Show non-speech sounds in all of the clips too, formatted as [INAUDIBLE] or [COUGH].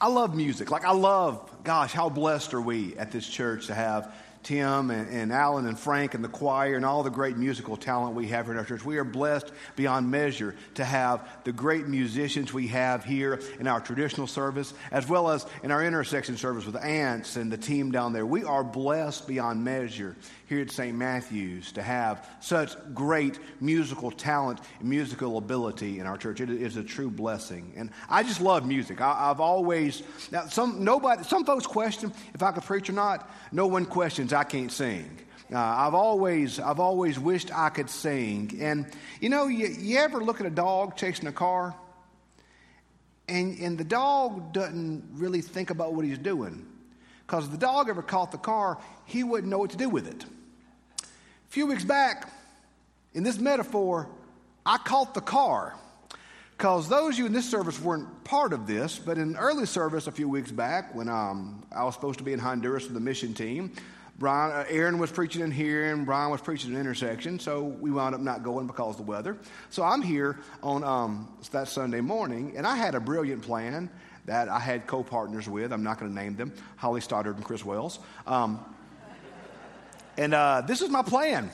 I love music. Like, I love, gosh, how blessed are we at this church to have Tim and, and, Alan and Frank and the choir and all the great musical talent we have here in our church. We are blessed beyond measure to have the great musicians we have here in our traditional service, as well as in our intersection service with Ants and the team down there. We are blessed beyond measure here at St. Matthew's to have such great musical talent and musical ability in our church. It is a true blessing. And I just love music. I, have always, now some, nobody, some folks question if I could preach or not. No one questions I can't sing. Uh, I've always, I've always wished I could sing. And you know, you, you ever look at a dog chasing a car, and and the dog doesn't really think about what he's doing, because if the dog ever caught the car, he wouldn't know what to do with it. A few weeks back, in this metaphor, I caught the car. Because those of you in this service weren't part of this, but in early service a few weeks back, when um, I was supposed to be in Honduras with the mission team, Brian, uh, Aaron was preaching in here, and Brian was preaching in intersection, so we wound up not going because of the weather. So I'm here on um, that Sunday morning, and I had a brilliant plan that I had co-partners with. I'm not going to name them: Holly Stoddard and Chris Wells. Um, and uh, this is my plan.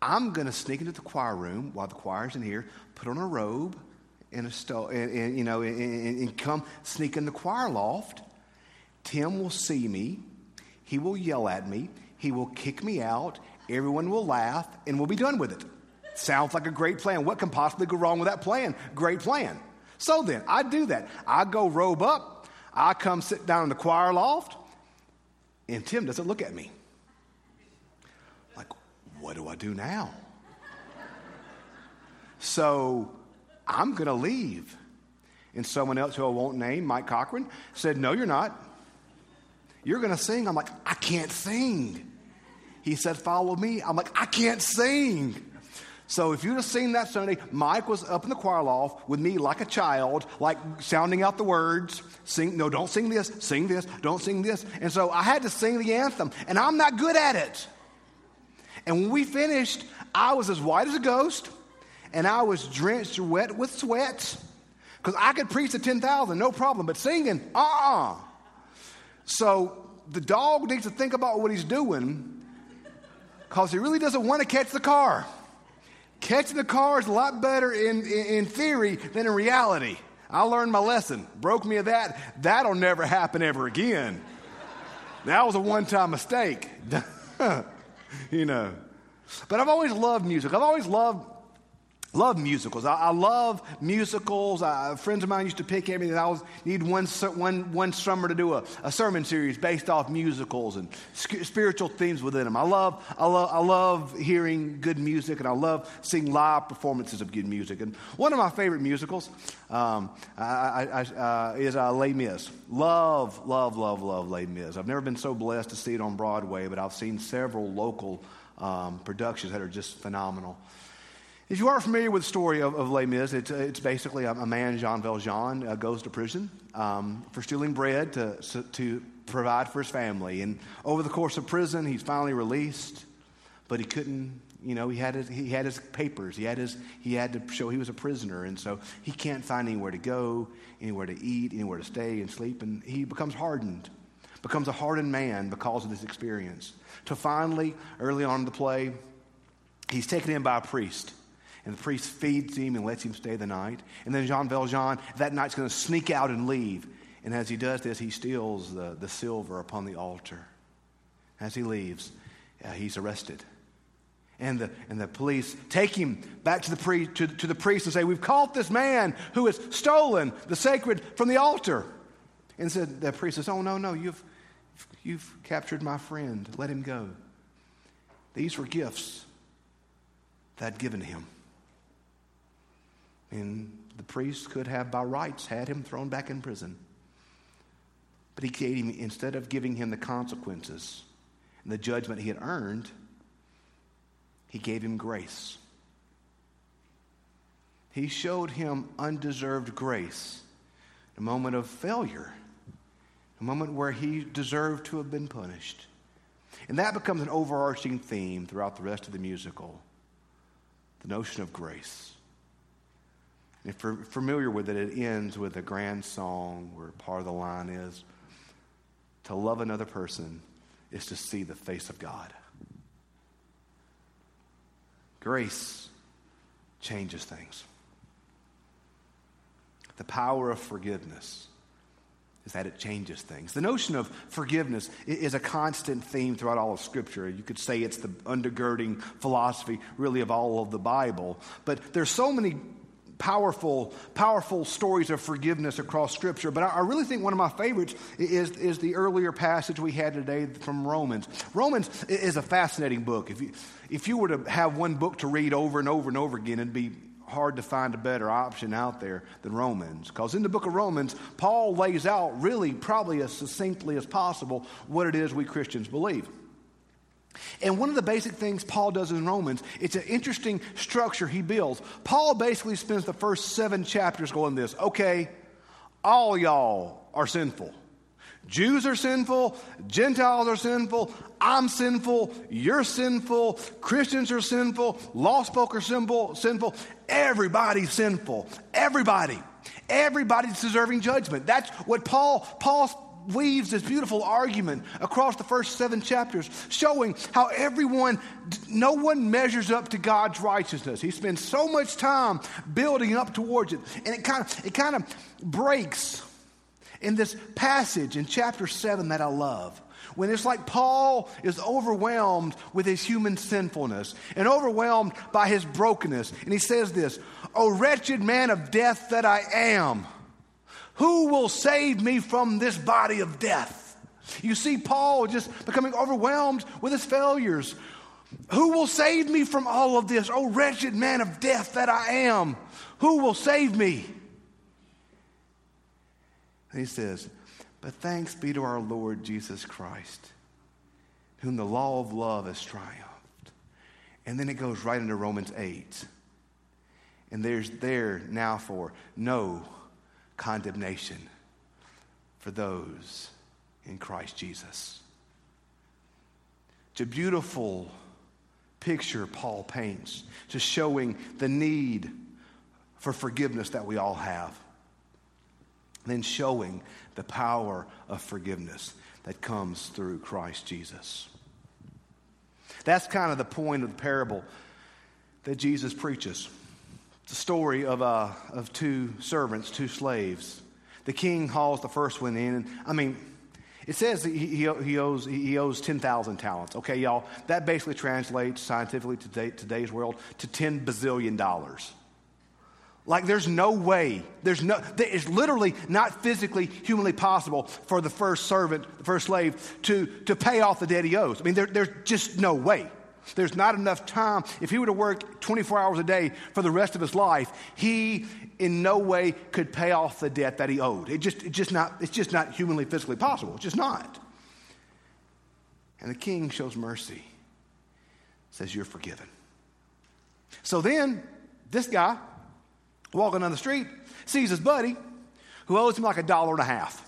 I'm going to sneak into the choir room while the choir's in here, put on a robe and a sto- and, and you know, and, and come sneak in the choir loft. Tim will see me he will yell at me, he will kick me out, everyone will laugh, and we'll be done with it. Sounds like a great plan. What can possibly go wrong with that plan? Great plan. So then, I do that. I go robe up, I come sit down in the choir loft, and Tim doesn't look at me. Like, what do I do now? So I'm going to leave. And someone else who I won't name, Mike Cochran, said, No, you're not. You're going to sing. I'm like, I can't sing. He said, Follow me. I'm like, I can't sing. So if you'd have seen that Sunday, Mike was up in the choir loft with me like a child, like sounding out the words. Sing, no, don't sing this, sing this, don't sing this. And so I had to sing the anthem, and I'm not good at it. And when we finished, I was as white as a ghost, and I was drenched wet with sweat. Because I could preach to 10,000, no problem, but singing, uh uh-uh. uh so the dog needs to think about what he's doing because he really doesn't want to catch the car. Catching the car is a lot better in, in, in, theory than in reality. I learned my lesson. Broke me of that. That'll never happen ever again. That was a one time mistake. [LAUGHS] you know. But I've always loved music. I've always loved Love musicals. I, I love musicals. I, friends of mine used to pick everything. I was need one, one, one summer to do a, a sermon series based off musicals and spiritual themes within them. I love, I, love, I love hearing good music and I love seeing live performances of good music. And one of my favorite musicals um, uh, is uh, Les Mis. Love, love, love, love Les Mis. I've never been so blessed to see it on Broadway, but I've seen several local um, productions that are just phenomenal. If you aren't familiar with the story of, of Les Mis, it's, it's basically a, a, man, Jean Valjean, uh, goes to prison um, for stealing bread to, to provide for his family. And over the course of prison, he's finally released, but he couldn't, you know, he had his, he had his papers. He had, his, he had to show he was a prisoner. And so he can't find anywhere to go, anywhere to eat, anywhere to stay and sleep. And he becomes hardened, becomes a hardened man because of this experience. To finally, early on in the play, he's taken in by a priest and the priest feeds him and lets him stay the night. And then Jean Valjean that night's going to sneak out and leave. And as he does this, he steals the, the silver upon the altar. As he leaves, uh, he's arrested. And the, and the police take him back to the, pre, to, to the priest and say, We've caught this man who has stolen the sacred from the altar. And said, the priest says, Oh, no, no, you've, you've captured my friend. Let him go. These were gifts that I'd given him. And the priest could have, by rights, had him thrown back in prison. But he gave him, instead of giving him the consequences and the judgment he had earned, he gave him grace. He showed him undeserved grace, a moment of failure, a moment where he deserved to have been punished. And that becomes an overarching theme throughout the rest of the musical the notion of grace. If you're familiar with it, it ends with a grand song where part of the line is to love another person is to see the face of God. Grace changes things. The power of forgiveness is that it changes things. The notion of forgiveness is a constant theme throughout all of Scripture. You could say it's the undergirding philosophy, really, of all of the Bible. But there's so many powerful, powerful stories of forgiveness across Scripture. But I, really think one of my favorites is, is the earlier passage we had today from Romans. Romans is a fascinating book. If you, if you were to have one book to read over and over and over again, it'd be hard to find a better option out there than Romans. Because in the book of Romans, Paul lays out really, probably as succinctly as possible, what it is we Christians believe. And one of the basic things Paul does in Romans, it's an interesting structure he builds. Paul basically spends the first seven chapters going this okay, all y'all are sinful. Jews are sinful, Gentiles are sinful, I'm sinful, you're sinful, Christians are sinful, lost folk are sinful, sinful, everybody's sinful. Everybody. Everybody's deserving judgment. That's what Paul Paul weaves this beautiful argument across the first seven chapters, showing how everyone, no one measures up to God's righteousness. He spends so much time building up towards it, and it kind of it kind of breaks in this passage in chapter 7 that I love. When it's like Paul is overwhelmed with his human sinfulness and overwhelmed by his brokenness. And he says this, O wretched man of death that I am, who will save me from this body of death? You see Paul just becoming overwhelmed with his failures. Who will save me from all of this? O wretched man of death that I am, who will save me? And he says, But thanks be to our Lord Jesus Christ, whom the law of love has triumphed. And then it goes right into Romans 8. And there's there now for no condemnation for those in Christ Jesus. It's a beautiful picture Paul paints, just showing the need for forgiveness that we all have then showing the power of forgiveness that comes through Christ Jesus. That's kind of the point of the parable that Jesus preaches. It's a story of, uh, of two servants, two slaves. The king hauls the first one in. And, I mean, it says he, he, owes, he owes 10,000 talents. Okay, y'all, that basically translates scientifically to today, today's world to 10 bazillion dollars. Like there's no way, there's no, it's literally not physically, humanly possible for the first servant, the first slave, to, to pay off the debt he owes. I mean, there, there's just no way. There's not enough time. If he were to work 24 hours a day for the rest of his life, he in no way could pay off the debt that he owed. It just, it just not, it's just not humanly, physically possible. It's just not. And the king shows mercy, says, You're forgiven. So then, this guy, walking down the street, sees his buddy who owes him like a dollar and a half.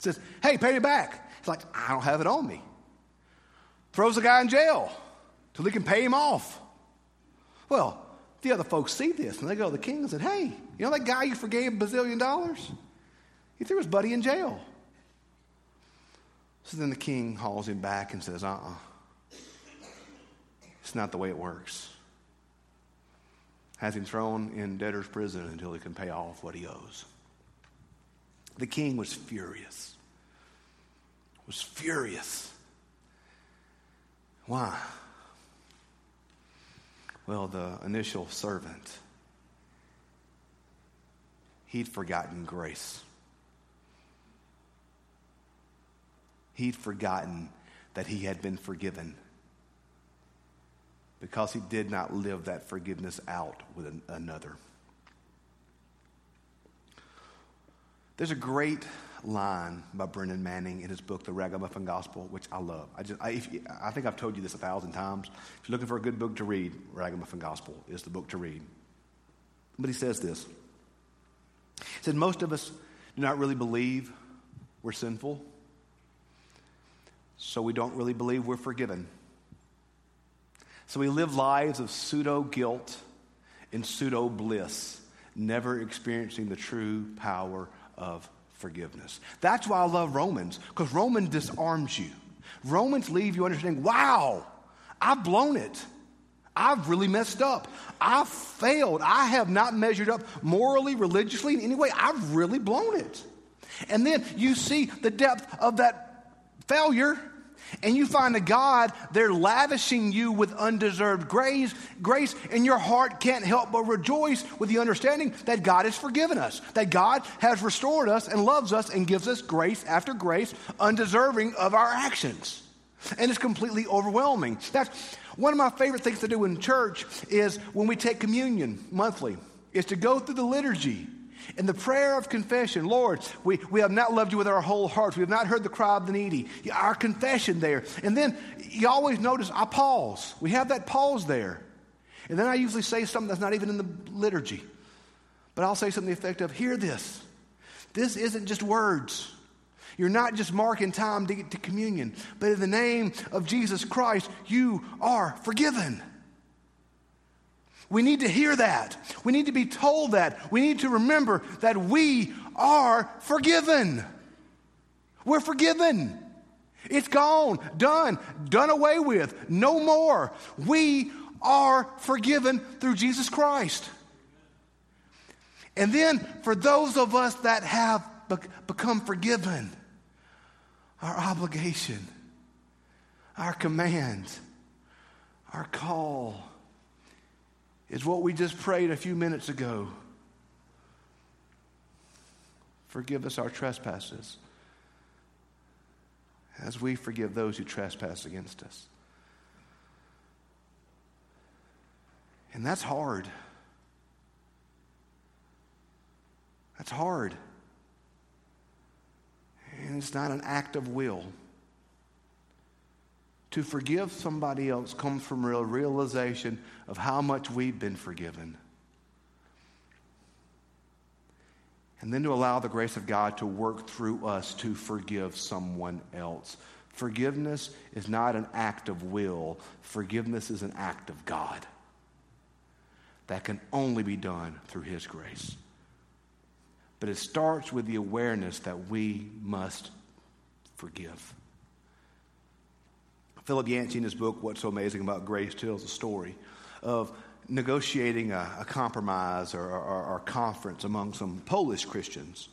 Says, Hey, pay me back. He's like, I don't have it on me. Throws the guy in jail till he can pay him off. Well, the other folks see this and they go to the king and said, Hey, you know that guy you forgave a bazillion dollars? He threw his buddy in jail. So then the king hauls him back and says, Uh uh-uh. uh. It's not the way it works has him thrown in debtor's prison until he can pay off what he owes. The king was furious. Was furious. Why? Well, the initial servant, he'd forgotten grace. He'd forgotten that he had been forgiven because he did not live that forgiveness out with an, another. There's a great line by Brennan Manning in his book, The Ragamuffin Gospel, which I love. I, just, I, if, I think I've told you this a thousand times. If you're looking for a good book to read, Ragamuffin Gospel is the book to read. But he says this He said, Most of us do not really believe we're sinful, so we don't really believe we're forgiven. So we live lives of pseudo guilt and pseudo bliss, never experiencing the true power of forgiveness. That's why I love Romans, because Romans disarms you. Romans leave you understanding, wow, I've blown it. I've really messed up. I've failed. I have not measured up morally, religiously, in any way. I've really blown it. And then you see the depth of that failure and you find a God they're lavishing you with undeserved grace, grace, and your heart can't help but rejoice with the understanding that God has forgiven us, that God has restored us and loves us and gives us grace after grace, undeserving of our actions. And it's completely overwhelming. That's one of my favorite things to do in church is when we take communion monthly, is to go through the liturgy in the prayer of confession, Lord, we, we have not loved you with our whole hearts. We have not heard the cry of the needy. Our confession there. And then you always notice I pause. We have that pause there. And then I usually say something that's not even in the liturgy. But I'll say something effective. Hear this. This isn't just words. You're not just marking time to get to communion, but in the name of Jesus Christ, you are forgiven. We need to hear that. We need to be told that. We need to remember that we are forgiven. We're forgiven. It's gone, done, done away with, no more. We are forgiven through Jesus Christ. And then for those of us that have become forgiven, our obligation, our command, our call, is what we just prayed a few minutes ago. Forgive us our trespasses as we forgive those who trespass against us. And that's hard. That's hard. And it's not an act of will. To forgive somebody else comes from real realization of how much we've been forgiven. And then to allow the grace of God to work through us to forgive someone else. Forgiveness is not an act of will, forgiveness is an act of God that can only be done through His grace. But it starts with the awareness that we must forgive. Philip Yancey, in his book, What's So Amazing About Grace, tells a story of negotiating a, a compromise or, or, or conference among some Polish Christians.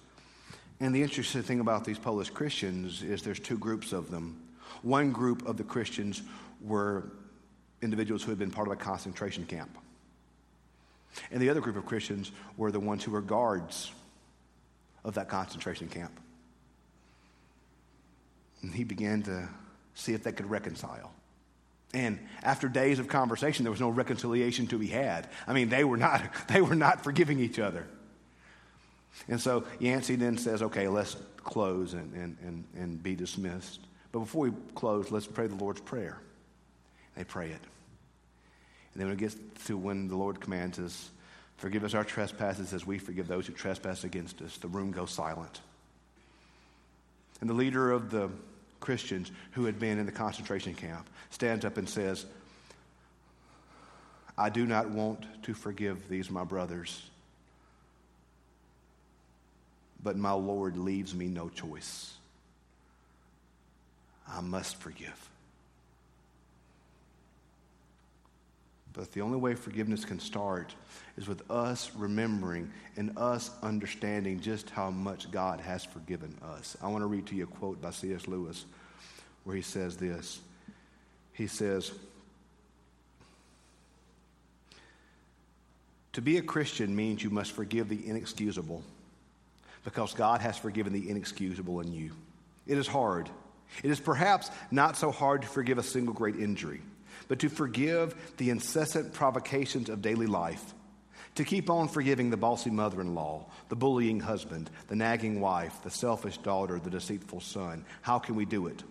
And the interesting thing about these Polish Christians is there's two groups of them. One group of the Christians were individuals who had been part of a concentration camp. And the other group of Christians were the ones who were guards of that concentration camp. And he began to see if they could reconcile. And after days of conversation, there was no reconciliation to be had. I mean, they were not, [LAUGHS] they were not forgiving each other. And so Yancey then says, okay, let's close and, and, and, and be dismissed. But before we close, let's pray the Lord's Prayer. They pray it. And then when it gets to when the Lord commands us, forgive us our trespasses as we forgive those who trespass against us, the room goes silent. And the leader of the Christians who had been in the concentration camp, stands up and says, I do not want to forgive these my brothers, but my Lord leaves me no choice. I must forgive. But the only way forgiveness can start is with us remembering and us understanding just how much God has forgiven us. I want to read to you a quote by C.S. Lewis where he says this. He says, To be a Christian means you must forgive the inexcusable because God has forgiven the inexcusable in you. It is hard. It is perhaps not so hard to forgive a single great injury but to forgive the incessant provocations of daily life, to keep on forgiving the bossy mother in law, the bullying husband, the nagging wife, the selfish daughter, the deceitful son. How can we do it?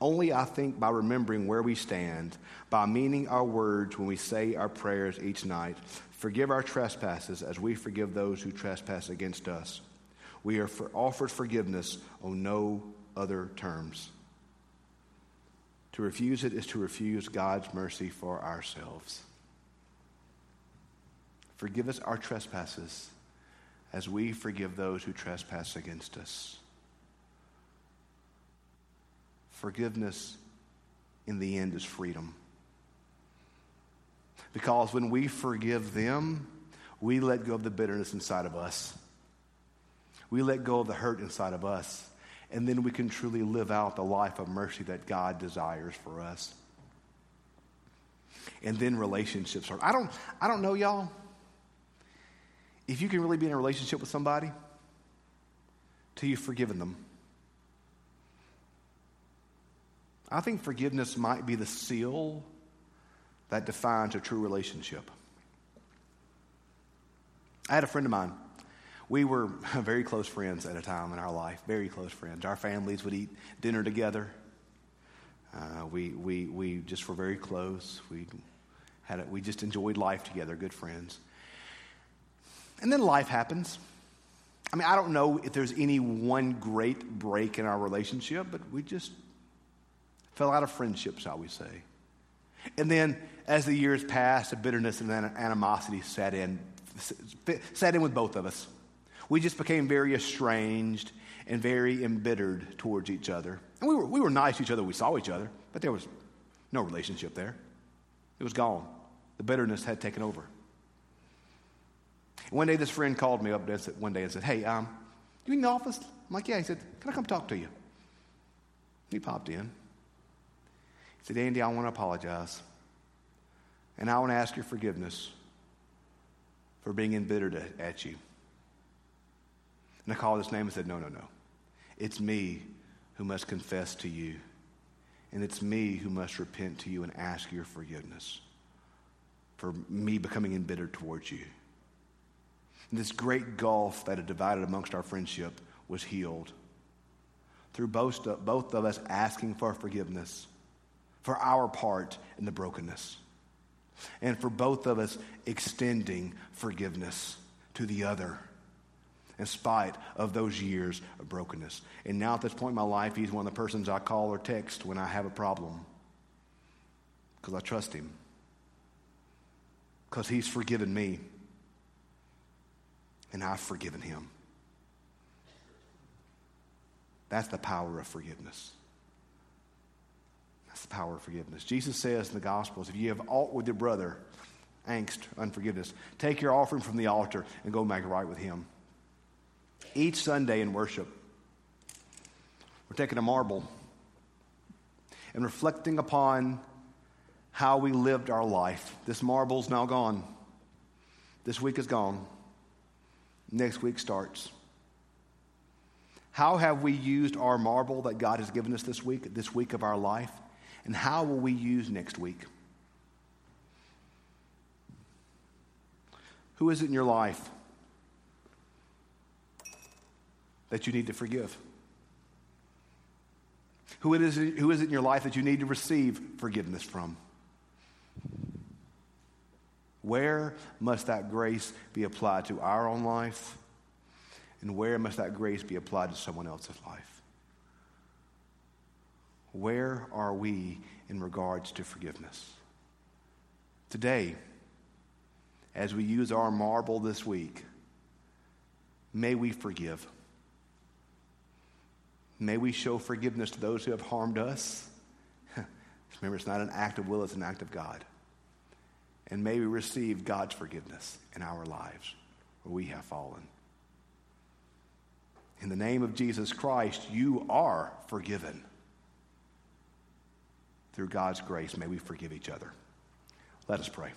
Only, I think, by remembering where we stand, by meaning our words when we say our prayers each night. Forgive our trespasses as we forgive those who trespass against us. We are for offered forgiveness on no other terms. To refuse it is to refuse God's mercy for ourselves. Forgive us our trespasses as we forgive those who trespass against us. Forgiveness in the end is freedom. Because when we forgive them, we let go of the bitterness inside of us. We let go of the hurt inside of us. And then we can truly live out the life of mercy that God desires for us. And then relationships are. I don't, I don't know, y'all, if you can really be in a relationship with somebody till you've forgiven them. I think forgiveness might be the seal that defines a true relationship. I had a friend of mine. We were [LAUGHS] very close friends at a time in our life, very close friends. Our families would eat dinner together. Uh, we, we, we just were very close. We, had a, we just enjoyed life together, good friends. And then life happens. I mean, I don't know if there's any one great break in our relationship, but we just fell out of friendship, shall we say. And then as the years passed, a bitterness and animosity set in, set in with both of us. We just became very estranged and very embittered towards each other. And we were, we were nice to each other. We saw each other, but there was no relationship there. It was gone. The bitterness had taken over. One day, this friend called me up one day and said, Hey, um, you in the office? I'm like, Yeah. He said, Can I come talk to you? He popped in. He said, Andy, I want to apologize. And I want to ask your forgiveness for being embittered at you. And I called his name and said, No, no, no. It's me who must confess to you. And it's me who must repent to you and ask your forgiveness for me becoming embittered towards you. And this great gulf that had divided amongst our friendship was healed through both, both of us asking for forgiveness for our part in the brokenness, and for both of us extending forgiveness to the other in spite of those years of brokenness. And now at this point in my life, he's one of the persons I call or text when I have a problem because I trust him, because he's forgiven me, and I've forgiven him. That's the power of forgiveness. That's the power of forgiveness. Jesus says in the Gospels if you have aught with your brother, angst, unforgiveness, take your offering from the altar and go make it right with him. Each Sunday in worship, we're taking a marble and reflecting upon how we lived our life. This marble's now gone. This week is gone. Next week starts. How have we used our marble that God has given us this week, this week of our life? And how will we use next week? Who is it in your life that you need to forgive? Who, it is, who is it in your life that you need to receive forgiveness from? Where must that grace be applied to our own life? And where must that grace be applied to someone else's life? Where are we in regards to forgiveness? Today, as we use our marble this week, may we forgive. May we show forgiveness to those who have harmed us. [LAUGHS] Remember, it's not an act of will, it's an act of God. And may we receive God's forgiveness in our lives where we have fallen. In the name of Jesus Christ, you are forgiven. Through God's grace, may we forgive each other. Let us pray.